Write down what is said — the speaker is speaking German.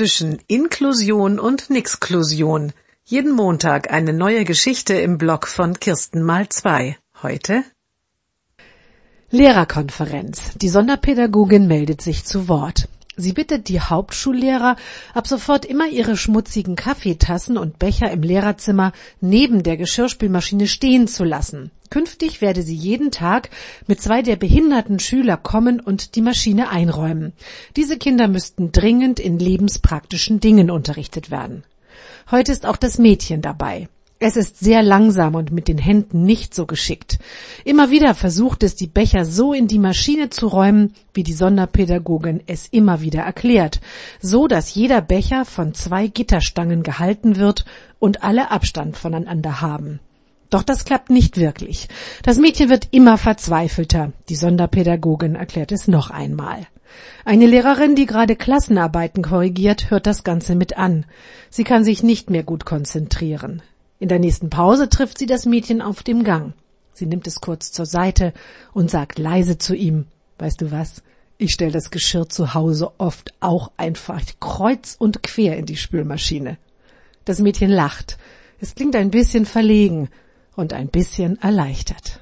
zwischen Inklusion und Nixklusion. Jeden Montag eine neue Geschichte im Blog von Kirsten mal zwei. Heute Lehrerkonferenz. Die Sonderpädagogin meldet sich zu Wort. Sie bittet die Hauptschullehrer, ab sofort immer ihre schmutzigen Kaffeetassen und Becher im Lehrerzimmer neben der Geschirrspülmaschine stehen zu lassen. Künftig werde sie jeden Tag mit zwei der behinderten Schüler kommen und die Maschine einräumen. Diese Kinder müssten dringend in lebenspraktischen Dingen unterrichtet werden. Heute ist auch das Mädchen dabei. Es ist sehr langsam und mit den Händen nicht so geschickt. Immer wieder versucht es, die Becher so in die Maschine zu räumen, wie die Sonderpädagogin es immer wieder erklärt, so dass jeder Becher von zwei Gitterstangen gehalten wird und alle Abstand voneinander haben. Doch das klappt nicht wirklich. Das Mädchen wird immer verzweifelter. Die Sonderpädagogin erklärt es noch einmal. Eine Lehrerin, die gerade Klassenarbeiten korrigiert, hört das Ganze mit an. Sie kann sich nicht mehr gut konzentrieren. In der nächsten Pause trifft sie das Mädchen auf dem Gang. Sie nimmt es kurz zur Seite und sagt leise zu ihm, weißt du was? Ich stell das Geschirr zu Hause oft auch einfach kreuz und quer in die Spülmaschine. Das Mädchen lacht. Es klingt ein bisschen verlegen und ein bisschen erleichtert.